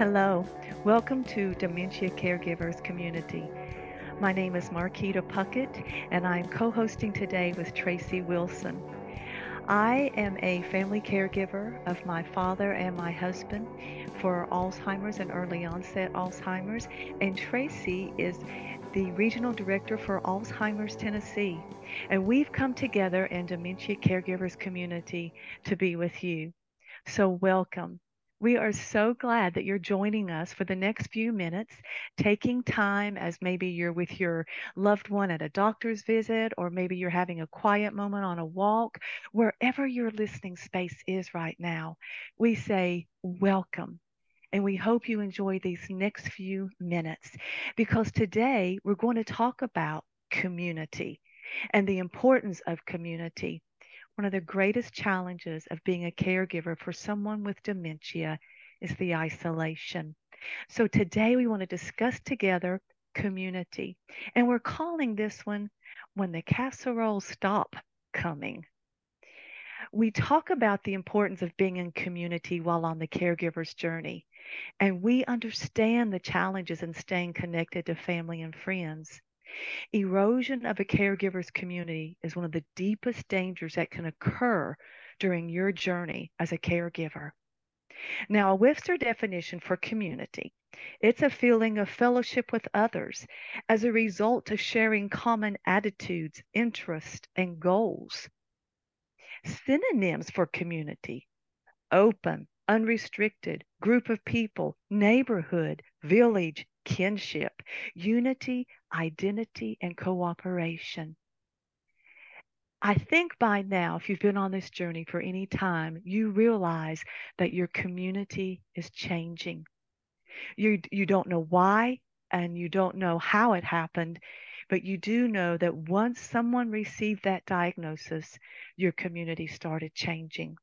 Hello, welcome to Dementia Caregivers Community. My name is Marketta Puckett, and I'm co hosting today with Tracey Wilson. I am a family caregiver of my father and my husband for Alzheimer's and early onset Alzheimer's, and Tracey is the regional director for Alzheimer's Tennessee. And we've come together in Dementia Caregivers Community to be with you. So, welcome. We are so glad that you're joining us for the next few minutes, taking time as maybe you're with your loved one at a doctor's visit, or maybe you're having a quiet moment on a walk, wherever your listening space is right now. We say, Welcome. And we hope you enjoy these next few minutes because today we're going to talk about community and the importance of community one of the greatest challenges of being a caregiver for someone with dementia is the isolation. So today we want to discuss together community. And we're calling this one When the Casseroles Stop Coming. We talk about the importance of being in community while on the caregiver's journey. And we understand the challenges in staying connected to family and friends. Erosion of a caregiver's community is one of the deepest dangers that can occur during your journey as a caregiver. Now, a Webster definition for community it's a feeling of fellowship with others as a result of sharing common attitudes, interests, and goals. Synonyms for community open, unrestricted, group of people, neighborhood, village, kinship, unity, identity, and cooperation. I think by now, if you've been on this journey for any time, you realize that your community is changing. You, you don't know why and you don't know how it happened, but you do know that once someone received that diagnosis, your community started changing.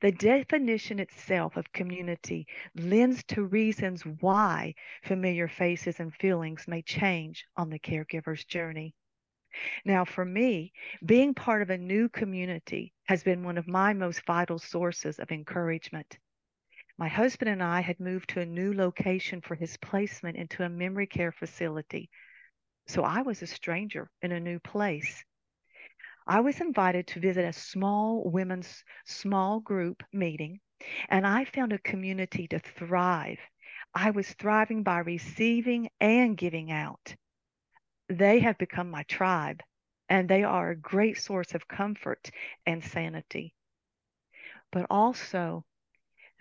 The definition itself of community lends to reasons why familiar faces and feelings may change on the caregiver's journey. Now, for me, being part of a new community has been one of my most vital sources of encouragement. My husband and I had moved to a new location for his placement into a memory care facility. So I was a stranger in a new place. I was invited to visit a small women's small group meeting, and I found a community to thrive. I was thriving by receiving and giving out. They have become my tribe, and they are a great source of comfort and sanity. But also,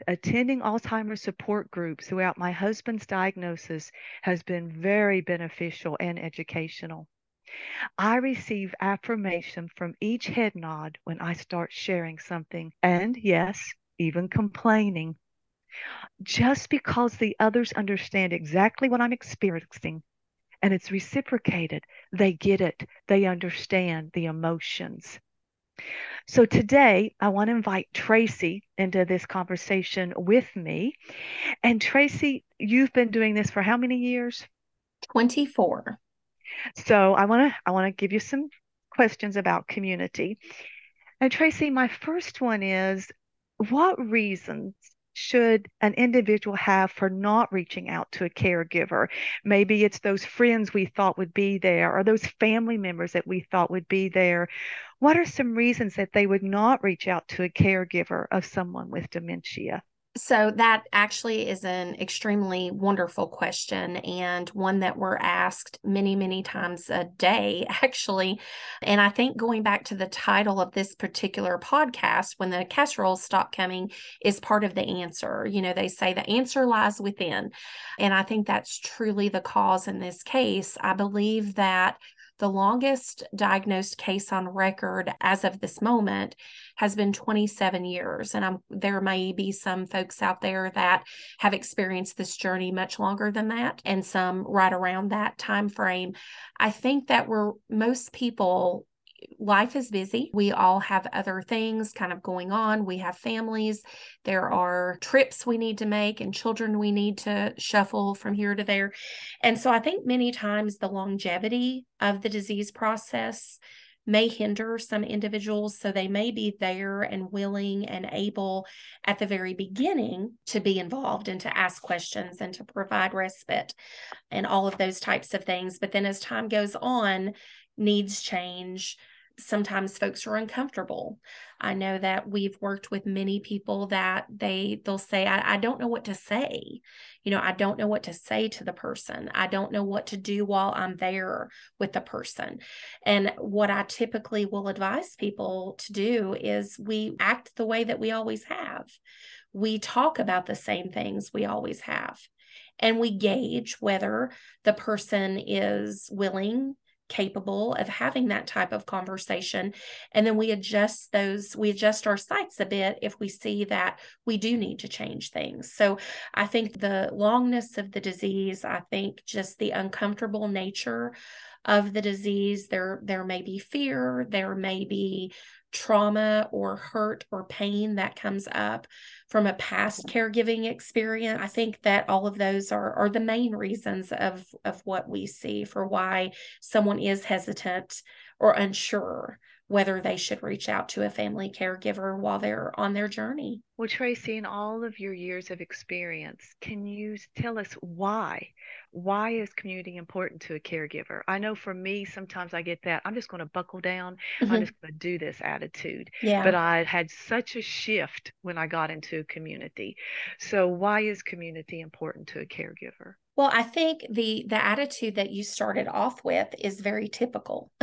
attending Alzheimer's support groups throughout my husband's diagnosis has been very beneficial and educational. I receive affirmation from each head nod when I start sharing something, and yes, even complaining. Just because the others understand exactly what I'm experiencing and it's reciprocated, they get it, they understand the emotions. So today, I want to invite Tracey into this conversation with me. And Tracey, you've been doing this for how many years? 24. So I want to I want to give you some questions about community. And Tracey, my first one is what reasons should an individual have for not reaching out to a caregiver? Maybe it's those friends we thought would be there or those family members that we thought would be there. What are some reasons that they would not reach out to a caregiver of someone with dementia? So, that actually is an extremely wonderful question and one that we're asked many, many times a day, actually. And I think going back to the title of this particular podcast, when the casseroles stop coming, is part of the answer. You know, they say the answer lies within. And I think that's truly the cause in this case. I believe that the longest diagnosed case on record as of this moment has been 27 years. And I'm, there may be some folks out there that have experienced this journey much longer than that, and some right around that time frame. I think that we're most people life is busy. We all have other things kind of going on. We have families. There are trips we need to make and children we need to shuffle from here to there. And so I think many times the longevity of the disease process may hinder some individuals. So they may be there and willing and able at the very beginning to be involved and to ask questions and to provide respite and all of those types of things. But then as time goes on, needs change sometimes folks are uncomfortable. I know that we've worked with many people that they they'll say I, I, don't know what to say. You know i don't know what to say to the person. I don't know what to do while i'm there with the person. And what i typically will advise people to do is we act the way that we always have. We talk about the same things we always have and we gauge whether the person is willing capable of having that type of conversation. And then we adjust those we adjust our sights a bit if we see that we do need to change things. So i think the longness of the disease i think just the uncomfortable nature of the disease. There there may be fear there may be trauma or hurt or pain that comes up from a past caregiving experience. I think that all of those are, are the main reasons of, of what we see for why someone is hesitant or unsure whether they should reach out to a family caregiver while they're on their journey. Well, Tracey, in all of your years of experience, can you tell us why? Why is community important to a caregiver? I know for me, sometimes I get that I'm just going to buckle down, mm-hmm. I'm just going to do this attitude. Yeah. But I had such a shift when I got into community. So, why is community important to a caregiver? Well, I think the the attitude that you started off with is very typical,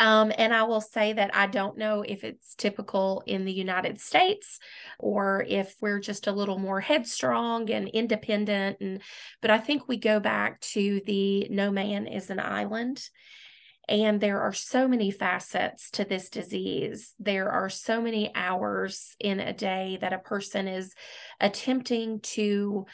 um, and I will say that I don't know if it's typical in the United States or if we're just a little more headstrong and independent. And but I think we go back to the no man is an island. And there are so many facets to this disease. There are so many hours in a day that a person is attempting to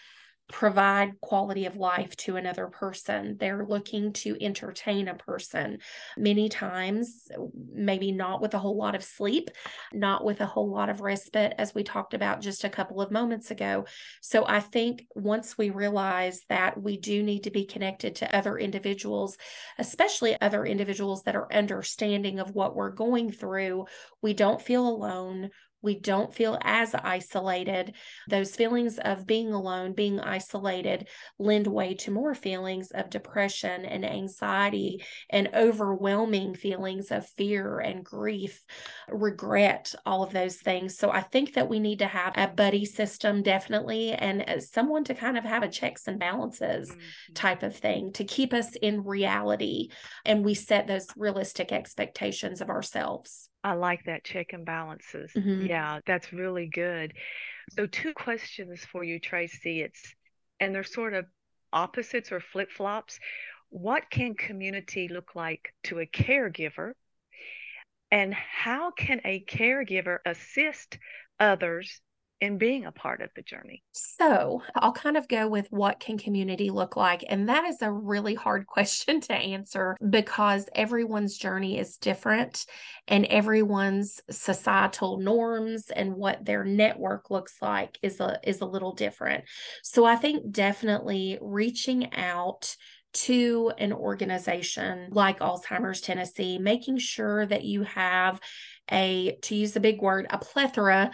provide quality of life to another person. They're looking to entertain a person. Many times, maybe not with a whole lot of sleep, not with a whole lot of respite, as we talked about just a couple of moments ago. So I think once we realize that we do need to be connected to other individuals, especially other individuals that are understanding of what we're going through, we don't feel alone we don't feel as isolated. Those feelings of being alone, being isolated, lend way to more feelings of depression and anxiety and overwhelming feelings of fear and grief, regret, all of those things. So I think that we need to have a buddy system, definitely, and someone to kind of have a checks and balances mm-hmm. type of thing to keep us in reality. And we set those realistic expectations of ourselves. I like that check and balances. Mm-hmm. Yeah, that's really good. So, two questions for you, Tracey. It's and they're sort of opposites or flip flops. What can community look like to a caregiver? And how can a caregiver assist others in being a part of the journey? So, I'll kind of go with what can community look like? And that is a really hard question to answer because everyone's journey is different and everyone's societal norms and what their network looks like is a is a little different. So, I think definitely reaching out to an organization like Alzheimer's Tennessee, making sure that you have a, to use a big word, a plethora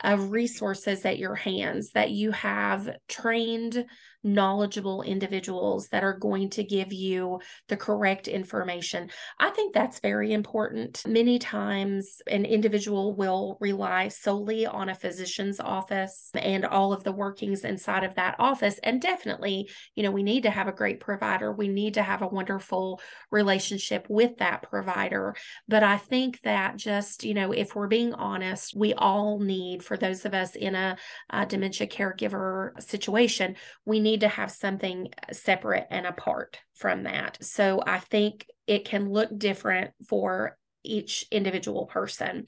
of resources at your hands, that you have trained knowledgeable individuals that are going to give you the correct information. I think that's very important. Many times, an individual will rely solely on a physician's office and all of the workings inside of that office. And definitely, you know, we need to have a great provider, we need to have a wonderful relationship with that provider. But I think that just, you know, if we're being honest, we all need, for those of us in a, a dementia caregiver situation, we need to have something separate and apart from that. So I think it can look different for each individual person.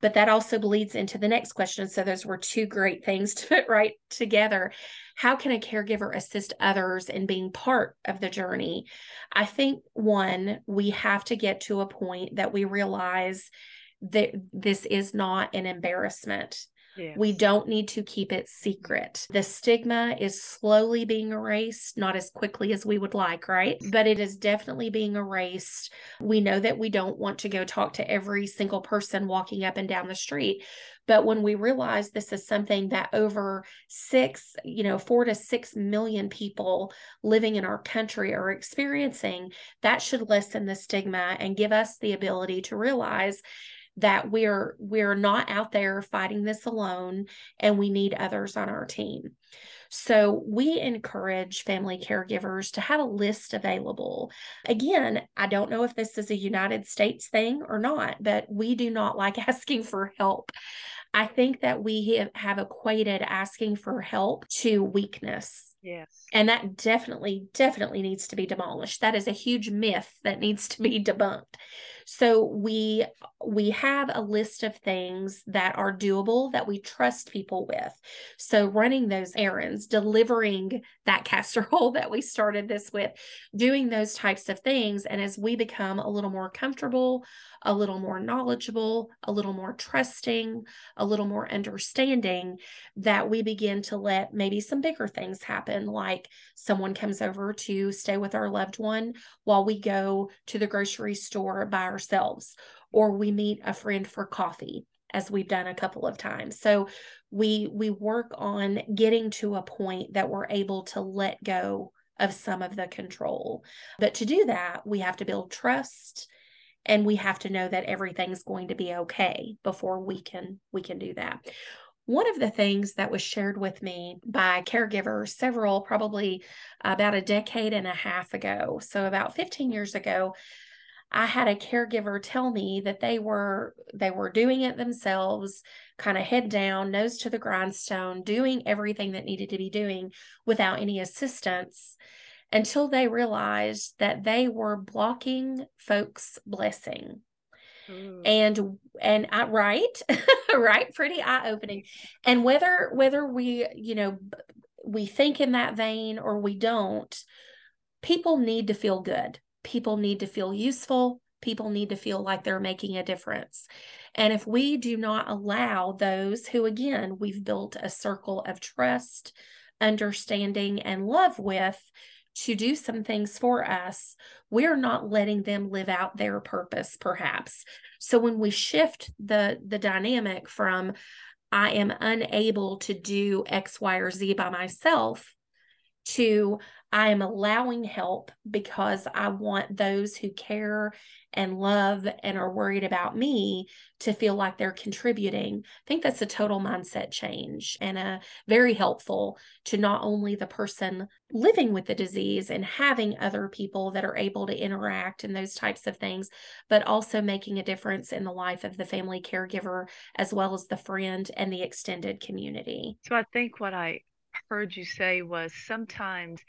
But that also bleeds into the next question. So those were two great things to put right together. How can a caregiver assist others in being part of the journey? I think one, we have to get to a point that we realize that this is not an embarrassment Yes. We don't need to keep it secret. The stigma is slowly being erased, not as quickly as we would like, right? But it is definitely being erased. We know that we don't want to go talk to every single person walking up and down the street. But when we realize this is something that over six, you know, four to six million people living in our country are experiencing, that should lessen the stigma and give us the ability to realize that we're we're not out there fighting this alone and we need others on our team. So we encourage family caregivers to have a list available. Again, I don't know if this is a United States thing or not, but we do not like asking for help. I think that we have, have equated asking for help to weakness. Yes. And that definitely, definitely needs to be demolished. That is a huge myth that needs to be debunked. So we we have a list of things that are doable that we trust people with. So running those errands, delivering that casserole that we started this with, doing those types of things and as we become a little more comfortable, a little more knowledgeable, a little more trusting, a little more understanding that we begin to let maybe some bigger things happen like someone comes over to stay with our loved one while we go to the grocery store by ourselves or we meet a friend for coffee as we've done a couple of times. So we we work on getting to a point that we're able to let go of some of the control. But to do that, we have to build trust and we have to know that everything's going to be okay before we can we can do that. One of the things that was shared with me by caregivers several probably about a decade and a half ago, so about 15 years ago, I had a caregiver tell me that they were they were doing it themselves, kind of head down, nose to the grindstone, doing everything that needed to be doing without any assistance until they realized that they were blocking folks' blessing. Mm. And and I right, right, pretty eye opening. And whether whether we, you know, we think in that vein or we don't, people need to feel good people need to feel useful. People need to feel like they're making a difference. And if we do not allow those who, again, we've built a circle of trust, understanding, and love with to do some things for us, we're not letting them live out their purpose, perhaps. So when we shift the the dynamic from I am unable to do X, Y, or Z by myself to I am allowing help because I want those who care and love and are worried about me to feel like they're contributing. I think that's a total mindset change and a very helpful to not only the person living with the disease and having other people that are able to interact and those types of things, but also making a difference in the life of the family caregiver as well as the friend and the extended community. So I think what I heard you say was sometimes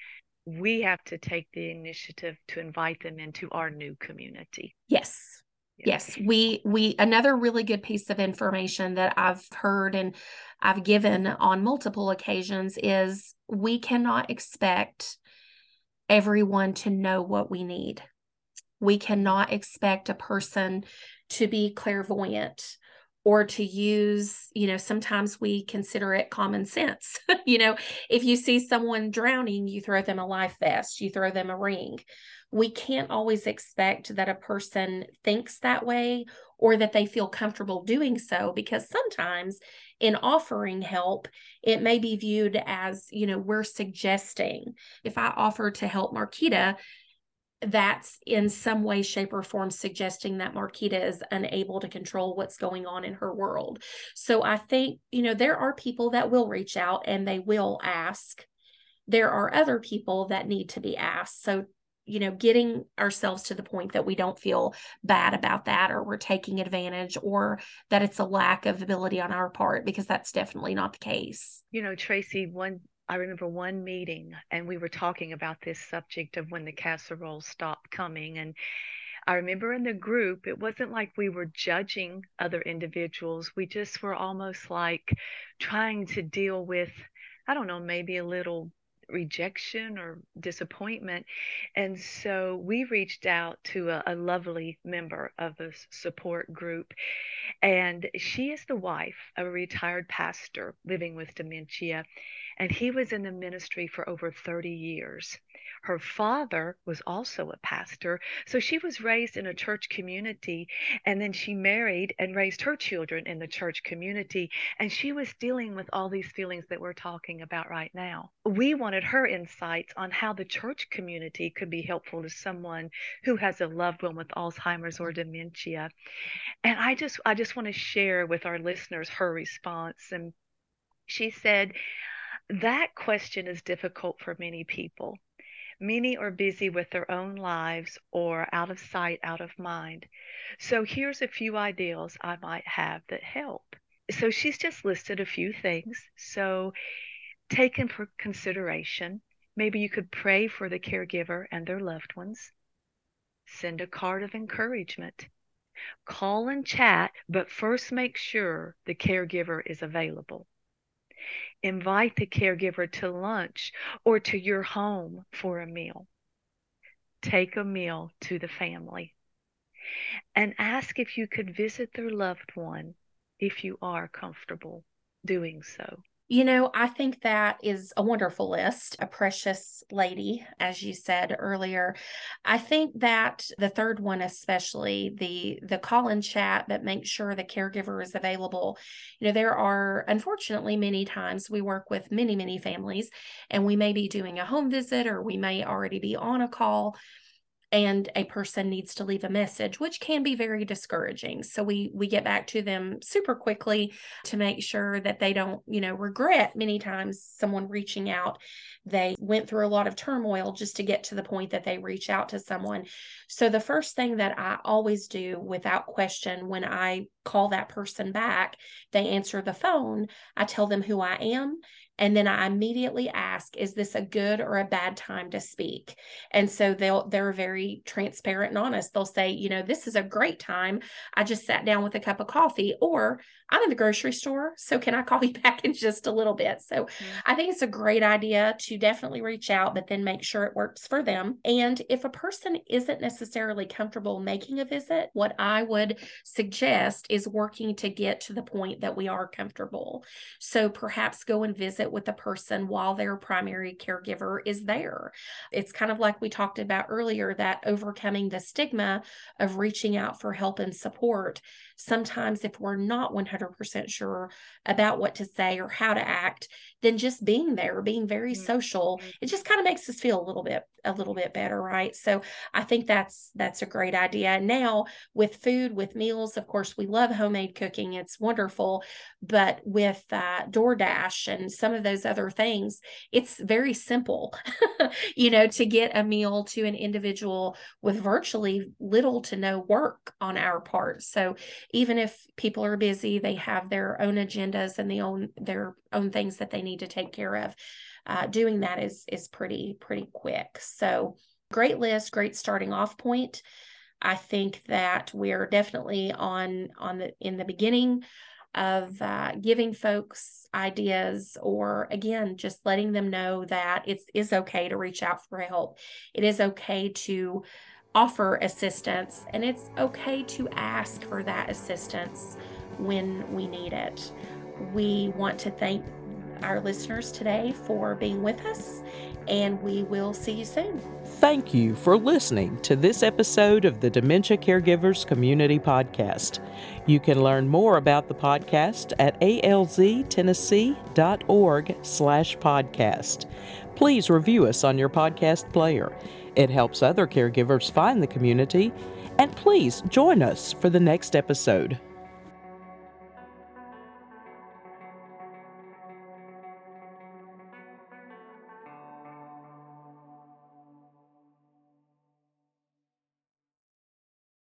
we have to take the initiative to invite them into our new community. Yes. Yes, we we another really good piece of information that I've heard and I've given on multiple occasions is we cannot expect everyone to know what we need. We cannot expect a person to be clairvoyant or to use, you know, sometimes we consider it common sense. you know, if you see someone drowning, you throw them a life vest, you throw them a ring. We can't always expect that a person thinks that way or that they feel comfortable doing so because sometimes in offering help, it may be viewed as, you know, we're suggesting. If I offer to help Marketta, that's in some way, shape, or form suggesting that Marketta is unable to control what's going on in her world. So I think, you know, there are people that will reach out and they will ask. There are other people that need to be asked. So, you know, getting ourselves to the point that we don't feel bad about that or we're taking advantage or that it's a lack of ability on our part, because that's definitely not the case. You know, Tracey, one I remember one meeting and we were talking about this subject of when the casserole stopped coming. And I remember in the group, it wasn't like we were judging other individuals. We just were almost like trying to deal with, I don't know, maybe a little rejection or disappointment. And so we reached out to a, a lovely member of the support group. And she is the wife of a retired pastor living with dementia. And he was in the ministry for over 30 years. Her father was also a pastor. So she was raised in a church community and then she married and raised her children in the church community. And she was dealing with all these feelings that we're talking about right now. We wanted her insights on how the church community could be helpful to someone who has a loved one with Alzheimer's or dementia. And I just I just want to share with our listeners her response. And she said, that question is difficult for many people. Many are busy with their own lives or out of sight, out of mind. So here's a few ideals I might have that help. So she's just listed a few things. So take for consideration. Maybe you could pray for the caregiver and their loved ones. Send a card of encouragement. Call and chat, but first make sure the caregiver is available invite the caregiver to lunch or to your home for a meal. Take a meal to the family and ask if you could visit their loved one if you are comfortable doing so. You know, I think that is a wonderful list, a precious lady, as you said earlier. I think that the third one, especially the the call and chat that makes sure the caregiver is available. You know, there are unfortunately many times we work with many, many families and we may be doing a home visit or we may already be on a call and a person needs to leave a message which can be very discouraging. So we we get back to them super quickly to make sure that they don't you know regret many times someone reaching out. They went through a lot of turmoil just to get to the point that they reach out to someone. So the first thing that i always do without question when i call that person back they answer the phone i tell them who i am and then I immediately ask, is this a good or a bad time to speak? And so they'll they're very transparent and honest. They'll say, you know, this is a great time. I just sat down with a cup of coffee, or I'm in the grocery store. So can I call you back in just a little bit? So mm-hmm. I think it's a great idea to definitely reach out, but then make sure it works for them. And if a person isn't necessarily comfortable making a visit, what I would suggest is working to get to the point that we are comfortable. So perhaps go and visit with the person while their primary caregiver is there. It's kind of like we talked about earlier that overcoming the stigma of reaching out for help and support sometimes if we're not 100% sure about what to say or how to act then just being there being very mm-hmm. social. It just kind of makes us feel a little bit a little bit better right? So i think that's that's a great idea. Now with food with meals of course we love homemade cooking. It's wonderful but with uh, doordash and some of those other things it's very simple you know to get a meal to an individual with virtually little to no work on our part. So even if people are busy, they have their own agendas and the own their own things that they need to take care of. Uh, doing that is is pretty pretty quick. So great list, great starting off point. I think that we're definitely on on the in the beginning of uh, giving folks ideas or again just letting them know that it's is okay to reach out for help it is okay to offer assistance, and it's okay to ask for that assistance when we need it. We want to thank our listeners today for being with us, and we will see you soon. Thank you for listening to this episode of the Dementia Caregivers Community Podcast. You can learn more about the podcast at alztennessee.org slash podcast. Please review us on your podcast player. It helps other caregivers find the community. And please join us for the next episode.